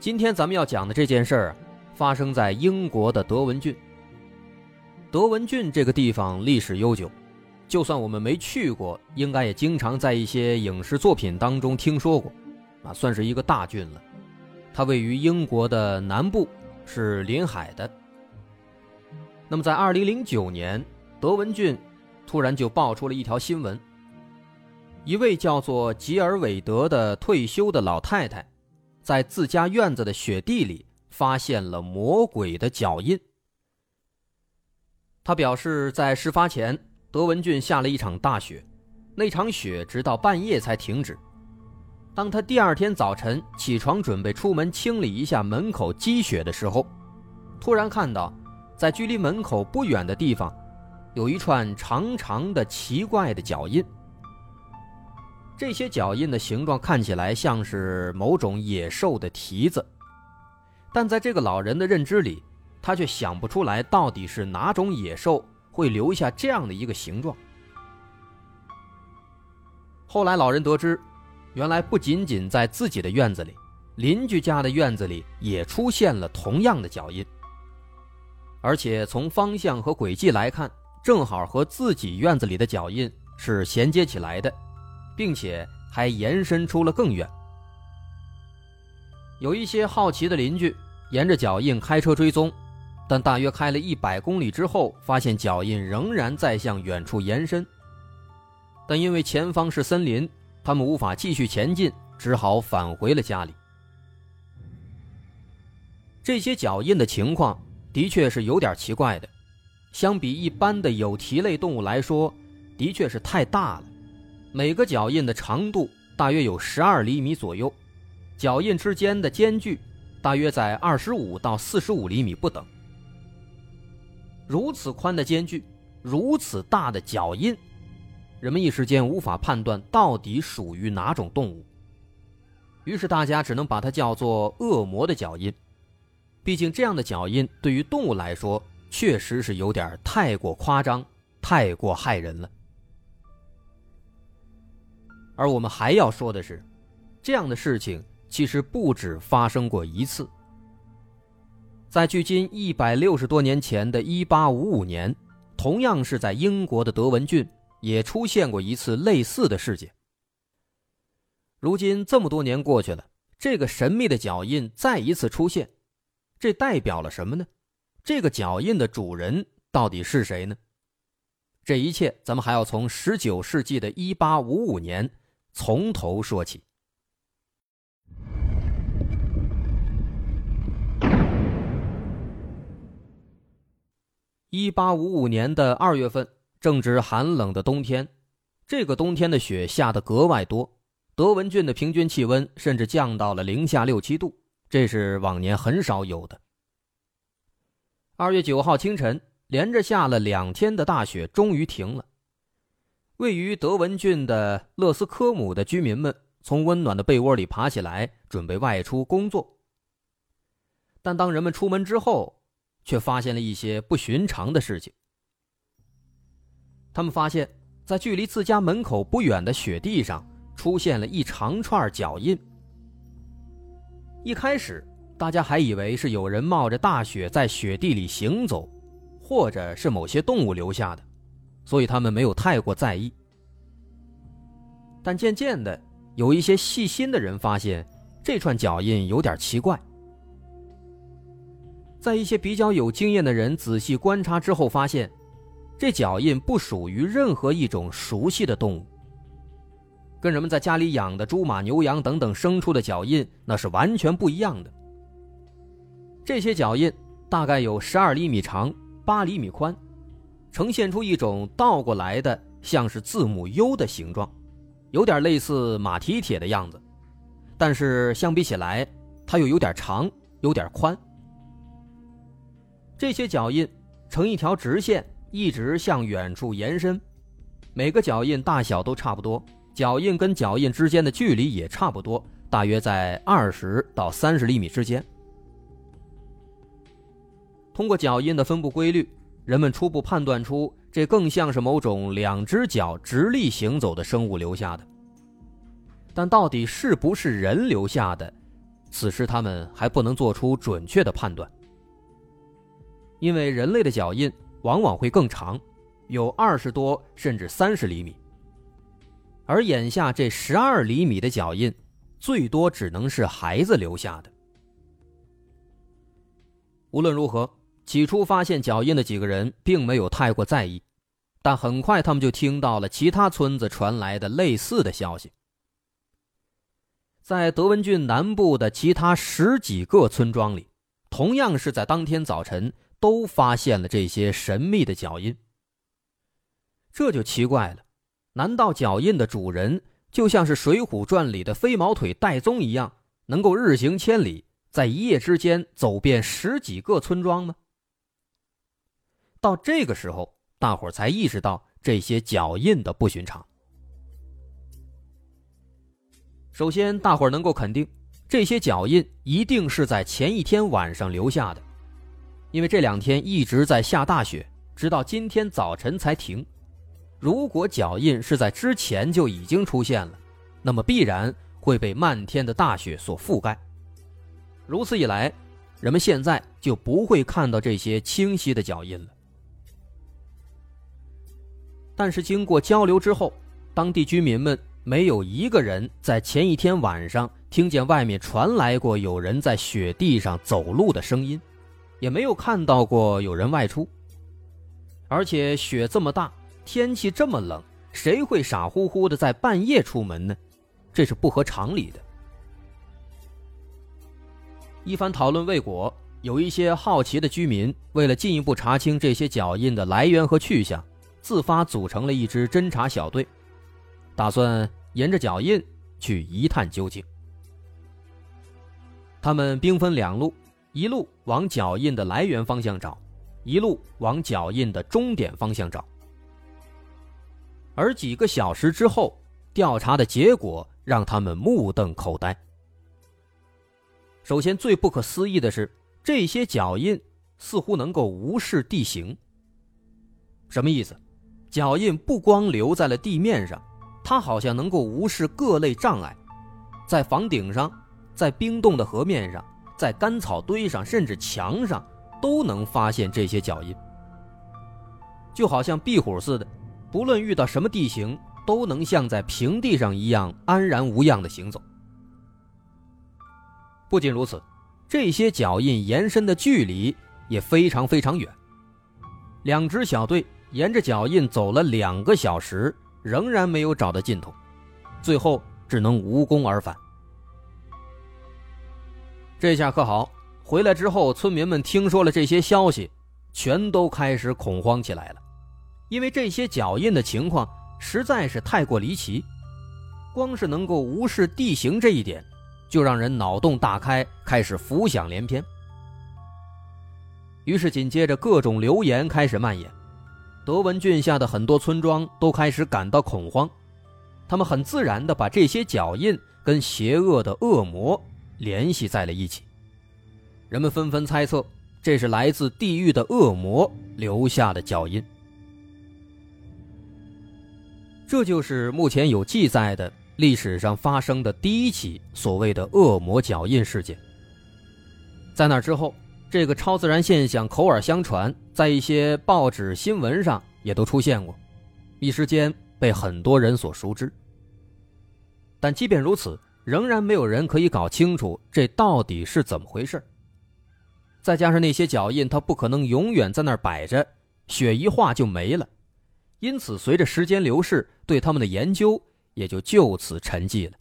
今天咱们要讲的这件事儿，发生在英国的德文郡。德文郡这个地方历史悠久，就算我们没去过，应该也经常在一些影视作品当中听说过，啊，算是一个大郡了。它位于英国的南部，是临海的。那么，在2009年，德文郡突然就爆出了一条新闻：一位叫做吉尔韦德的退休的老太太。在自家院子的雪地里发现了魔鬼的脚印。他表示，在事发前，德文郡下了一场大雪，那场雪直到半夜才停止。当他第二天早晨起床准备出门清理一下门口积雪的时候，突然看到，在距离门口不远的地方，有一串长长的奇怪的脚印。这些脚印的形状看起来像是某种野兽的蹄子，但在这个老人的认知里，他却想不出来到底是哪种野兽会留下这样的一个形状。后来，老人得知，原来不仅仅在自己的院子里，邻居家的院子里也出现了同样的脚印，而且从方向和轨迹来看，正好和自己院子里的脚印是衔接起来的。并且还延伸出了更远。有一些好奇的邻居沿着脚印开车追踪，但大约开了一百公里之后，发现脚印仍然在向远处延伸。但因为前方是森林，他们无法继续前进，只好返回了家里。这些脚印的情况的确是有点奇怪的，相比一般的有蹄类动物来说，的确是太大了。每个脚印的长度大约有十二厘米左右，脚印之间的间距大约在二十五到四十五厘米不等。如此宽的间距，如此大的脚印，人们一时间无法判断到底属于哪种动物。于是大家只能把它叫做“恶魔的脚印”，毕竟这样的脚印对于动物来说确实是有点太过夸张，太过害人了。而我们还要说的是，这样的事情其实不止发生过一次。在距今一百六十多年前的一八五五年，同样是在英国的德文郡，也出现过一次类似的事件。如今这么多年过去了，这个神秘的脚印再一次出现，这代表了什么呢？这个脚印的主人到底是谁呢？这一切，咱们还要从十九世纪的一八五五年。从头说起。一八五五年的二月份，正值寒冷的冬天。这个冬天的雪下得格外多，德文郡的平均气温甚至降到了零下六七度，这是往年很少有的。二月九号清晨，连着下了两天的大雪终于停了。位于德文郡的勒斯科姆的居民们从温暖的被窝里爬起来，准备外出工作。但当人们出门之后，却发现了一些不寻常的事情。他们发现，在距离自家门口不远的雪地上出现了一长串脚印。一开始，大家还以为是有人冒着大雪在雪地里行走，或者是某些动物留下的。所以他们没有太过在意，但渐渐的，有一些细心的人发现这串脚印有点奇怪。在一些比较有经验的人仔细观察之后，发现这脚印不属于任何一种熟悉的动物，跟人们在家里养的猪、马、牛、羊等等牲畜的脚印那是完全不一样的。这些脚印大概有十二厘米长，八厘米宽。呈现出一种倒过来的，像是字母 U 的形状，有点类似马蹄铁的样子，但是相比起来，它又有点长，有点宽。这些脚印呈一条直线，一直向远处延伸，每个脚印大小都差不多，脚印跟脚印之间的距离也差不多，大约在二十到三十厘米之间。通过脚印的分布规律，人们初步判断出，这更像是某种两只脚直立行走的生物留下的。但到底是不是人留下的，此时他们还不能做出准确的判断。因为人类的脚印往往会更长，有二十多甚至三十厘米，而眼下这十二厘米的脚印，最多只能是孩子留下的。无论如何，起初发现脚印的几个人并没有太过在意，但很快他们就听到了其他村子传来的类似的消息。在德文郡南部的其他十几个村庄里，同样是在当天早晨。都发现了这些神秘的脚印，这就奇怪了。难道脚印的主人就像是《水浒传》里的飞毛腿戴宗一样，能够日行千里，在一夜之间走遍十几个村庄吗？到这个时候，大伙才意识到这些脚印的不寻常。首先，大伙能够肯定，这些脚印一定是在前一天晚上留下的。因为这两天一直在下大雪，直到今天早晨才停。如果脚印是在之前就已经出现了，那么必然会被漫天的大雪所覆盖。如此一来，人们现在就不会看到这些清晰的脚印了。但是经过交流之后，当地居民们没有一个人在前一天晚上听见外面传来过有人在雪地上走路的声音。也没有看到过有人外出，而且雪这么大，天气这么冷，谁会傻乎乎的在半夜出门呢？这是不合常理的。一番讨论未果，有一些好奇的居民为了进一步查清这些脚印的来源和去向，自发组成了一支侦查小队，打算沿着脚印去一探究竟。他们兵分两路。一路往脚印的来源方向找，一路往脚印的终点方向找。而几个小时之后，调查的结果让他们目瞪口呆。首先，最不可思议的是，这些脚印似乎能够无视地形。什么意思？脚印不光留在了地面上，它好像能够无视各类障碍，在房顶上，在冰冻的河面上。在干草堆上，甚至墙上，都能发现这些脚印，就好像壁虎似的，不论遇到什么地形，都能像在平地上一样安然无恙的行走。不仅如此，这些脚印延伸的距离也非常非常远。两支小队沿着脚印走了两个小时，仍然没有找到尽头，最后只能无功而返。这下可好，回来之后，村民们听说了这些消息，全都开始恐慌起来了，因为这些脚印的情况实在是太过离奇，光是能够无视地形这一点，就让人脑洞大开，开始浮想联翩。于是紧接着各种流言开始蔓延，德文郡下的很多村庄都开始感到恐慌，他们很自然地把这些脚印跟邪恶的恶魔。联系在了一起，人们纷纷猜测，这是来自地狱的恶魔留下的脚印。这就是目前有记载的历史上发生的第一起所谓的恶魔脚印事件。在那之后，这个超自然现象口耳相传，在一些报纸新闻上也都出现过，一时间被很多人所熟知。但即便如此。仍然没有人可以搞清楚这到底是怎么回事再加上那些脚印，它不可能永远在那儿摆着，雪一化就没了。因此，随着时间流逝，对他们的研究也就就此沉寂了。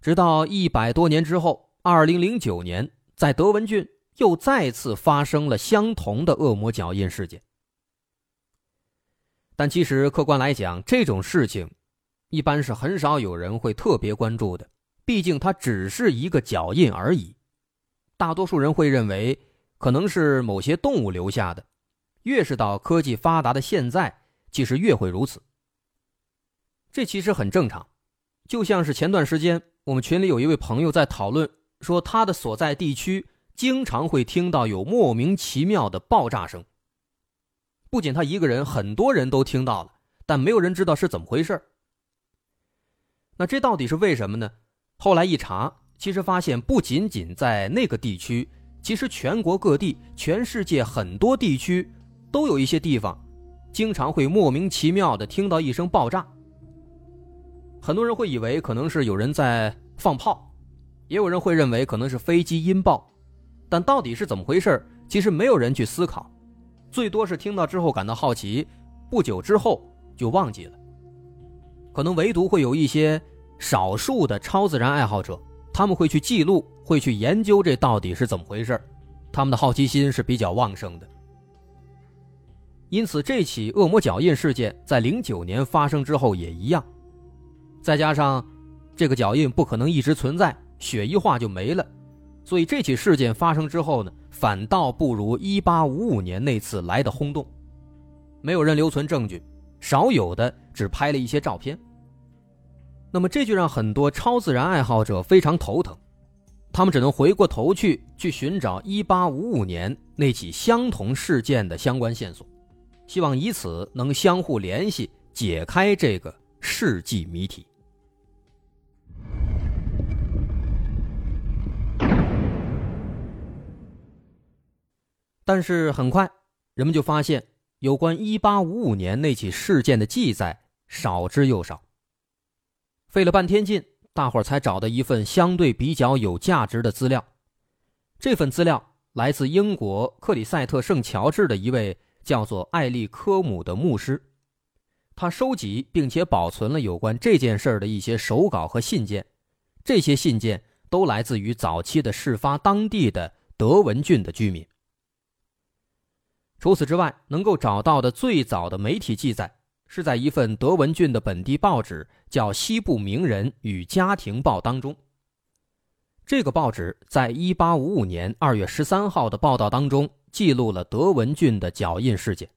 直到一百多年之后，二零零九年，在德文郡又再次发生了相同的恶魔脚印事件。但其实，客观来讲，这种事情。一般是很少有人会特别关注的，毕竟它只是一个脚印而已。大多数人会认为可能是某些动物留下的。越是到科技发达的现在，其实越会如此。这其实很正常，就像是前段时间我们群里有一位朋友在讨论，说他的所在地区经常会听到有莫名其妙的爆炸声。不仅他一个人，很多人都听到了，但没有人知道是怎么回事那这到底是为什么呢？后来一查，其实发现不仅仅在那个地区，其实全国各地、全世界很多地区都有一些地方，经常会莫名其妙的听到一声爆炸。很多人会以为可能是有人在放炮，也有人会认为可能是飞机音爆，但到底是怎么回事其实没有人去思考。最多是听到之后感到好奇，不久之后就忘记了。可能唯独会有一些少数的超自然爱好者，他们会去记录，会去研究这到底是怎么回事他们的好奇心是比较旺盛的。因此，这起恶魔脚印事件在零九年发生之后也一样。再加上这个脚印不可能一直存在，血一化就没了，所以这起事件发生之后呢？反倒不如一八五五年那次来的轰动，没有人留存证据，少有的只拍了一些照片。那么这就让很多超自然爱好者非常头疼，他们只能回过头去去寻找一八五五年那起相同事件的相关线索，希望以此能相互联系，解开这个世纪谜题。但是很快，人们就发现有关1855年那起事件的记载少之又少。费了半天劲，大伙儿才找到一份相对比较有价值的资料。这份资料来自英国克里塞特圣乔治的一位叫做艾利科姆的牧师，他收集并且保存了有关这件事的一些手稿和信件。这些信件都来自于早期的事发当地的德文郡的居民。除此之外，能够找到的最早的媒体记载，是在一份德文郡的本地报纸，叫《西部名人与家庭报》当中。这个报纸在1855年2月13号的报道当中，记录了德文郡的脚印事件。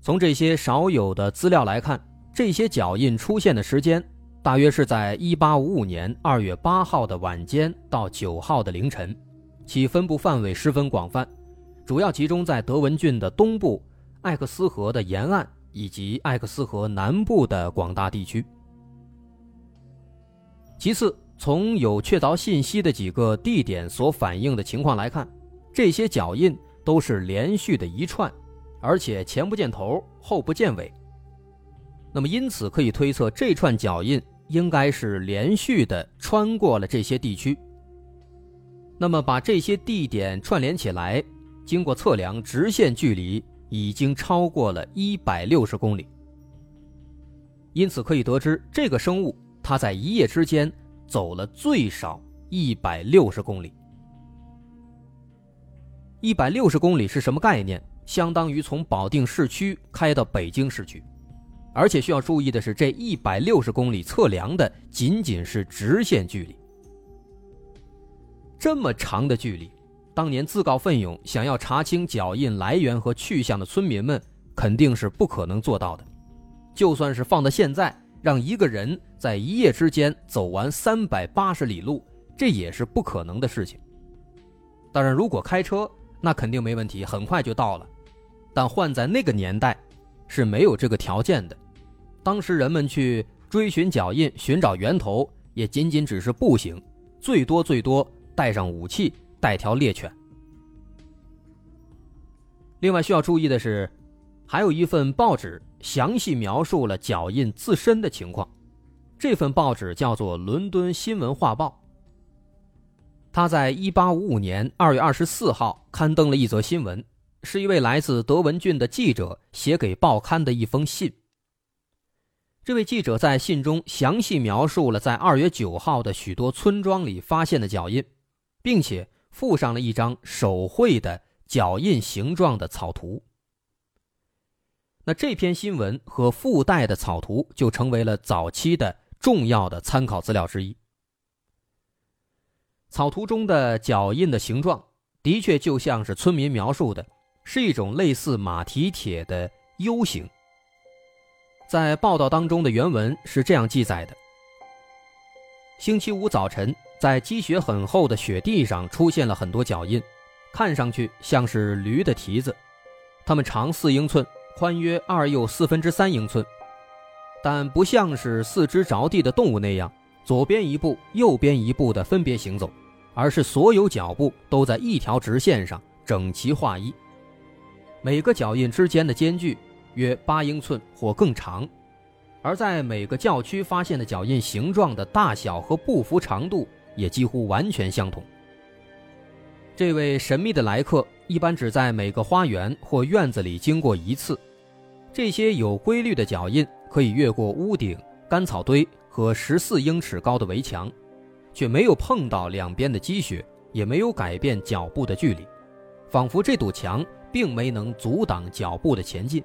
从这些少有的资料来看，这些脚印出现的时间，大约是在1855年2月8号的晚间到9号的凌晨，其分布范围十分广泛。主要集中在德文郡的东部、艾克斯河的沿岸以及艾克斯河南部的广大地区。其次，从有确凿信息的几个地点所反映的情况来看，这些脚印都是连续的一串，而且前不见头，后不见尾。那么，因此可以推测，这串脚印应该是连续的穿过了这些地区。那么，把这些地点串联起来。经过测量，直线距离已经超过了一百六十公里，因此可以得知，这个生物它在一夜之间走了最少一百六十公里。一百六十公里是什么概念？相当于从保定市区开到北京市区，而且需要注意的是，这一百六十公里测量的仅仅是直线距离，这么长的距离。当年自告奋勇想要查清脚印来源和去向的村民们，肯定是不可能做到的。就算是放到现在，让一个人在一夜之间走完三百八十里路，这也是不可能的事情。当然，如果开车，那肯定没问题，很快就到了。但换在那个年代，是没有这个条件的。当时人们去追寻脚印、寻找源头，也仅仅只是步行，最多最多带上武器。带条猎犬。另外需要注意的是，还有一份报纸详细描述了脚印自身的情况。这份报纸叫做《伦敦新闻画报》。他在1855年2月24号刊登了一则新闻，是一位来自德文郡的记者写给报刊的一封信。这位记者在信中详细描述了在2月9号的许多村庄里发现的脚印，并且。附上了一张手绘的脚印形状的草图。那这篇新闻和附带的草图就成为了早期的重要的参考资料之一。草图中的脚印的形状，的确就像是村民描述的，是一种类似马蹄铁的 U 型。在报道当中的原文是这样记载的：星期五早晨，在积雪很厚的雪地上出现了很多脚印，看上去像是驴的蹄子，它们长四英寸，宽约二又四分之三英寸，但不像是四肢着地的动物那样，左边一步，右边一步的分别行走。而是所有脚步都在一条直线上整齐划一，每个脚印之间的间距约八英寸或更长，而在每个教区发现的脚印形状的大小和步幅长度也几乎完全相同。这位神秘的来客一般只在每个花园或院子里经过一次，这些有规律的脚印可以越过屋顶、干草堆和十四英尺高的围墙。却没有碰到两边的积雪，也没有改变脚步的距离，仿佛这堵墙并没能阻挡脚步的前进。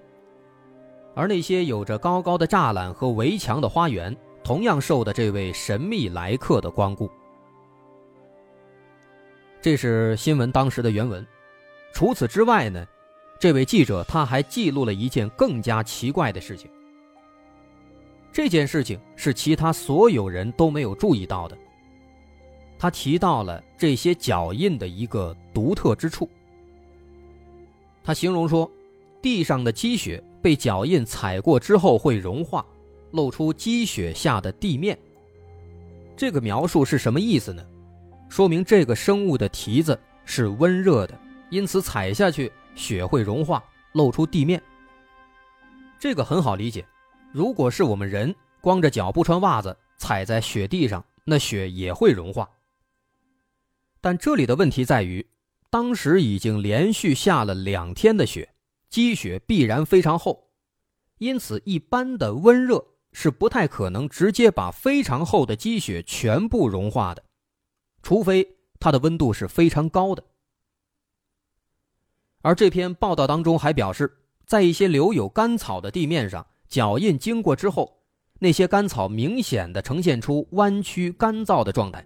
而那些有着高高的栅栏和围墙的花园，同样受的这位神秘来客的光顾。这是新闻当时的原文。除此之外呢，这位记者他还记录了一件更加奇怪的事情。这件事情是其他所有人都没有注意到的。他提到了这些脚印的一个独特之处。他形容说，地上的积雪被脚印踩过之后会融化，露出积雪下的地面。这个描述是什么意思呢？说明这个生物的蹄子是温热的，因此踩下去雪会融化，露出地面。这个很好理解，如果是我们人光着脚不穿袜子踩在雪地上，那雪也会融化。但这里的问题在于，当时已经连续下了两天的雪，积雪必然非常厚，因此一般的温热是不太可能直接把非常厚的积雪全部融化的，除非它的温度是非常高的。而这篇报道当中还表示，在一些留有干草的地面上，脚印经过之后，那些干草明显的呈现出弯曲干燥的状态。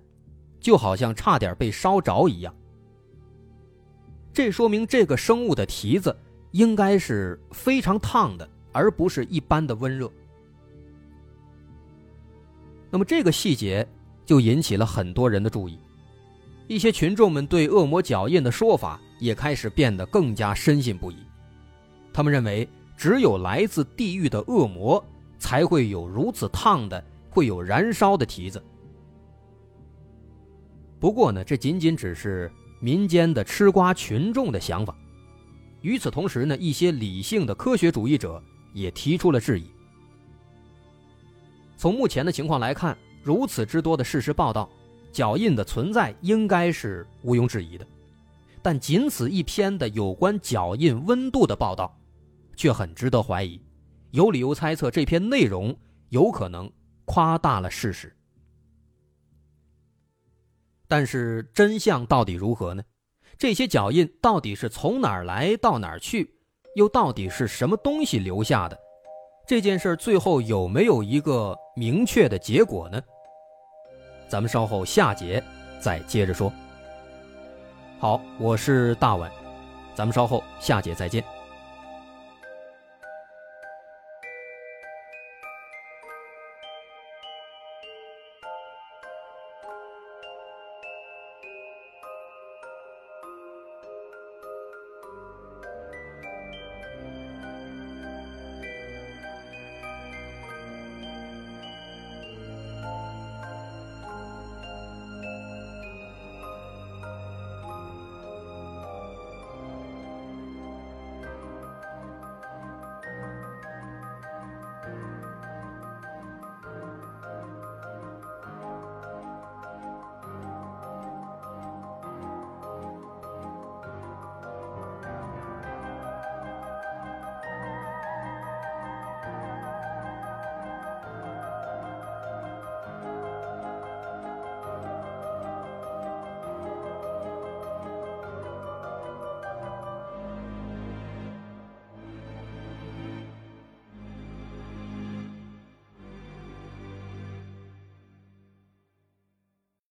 就好像差点被烧着一样，这说明这个生物的蹄子应该是非常烫的，而不是一般的温热。那么这个细节就引起了很多人的注意，一些群众们对恶魔脚印的说法也开始变得更加深信不疑。他们认为，只有来自地狱的恶魔才会有如此烫的、会有燃烧的蹄子。不过呢，这仅仅只是民间的吃瓜群众的想法。与此同时呢，一些理性的科学主义者也提出了质疑。从目前的情况来看，如此之多的事实报道，脚印的存在应该是毋庸置疑的。但仅此一篇的有关脚印温度的报道，却很值得怀疑。有理由猜测，这篇内容有可能夸大了事实。但是真相到底如何呢？这些脚印到底是从哪儿来到哪儿去，又到底是什么东西留下的？这件事最后有没有一个明确的结果呢？咱们稍后下节再接着说。好，我是大碗，咱们稍后下节再见。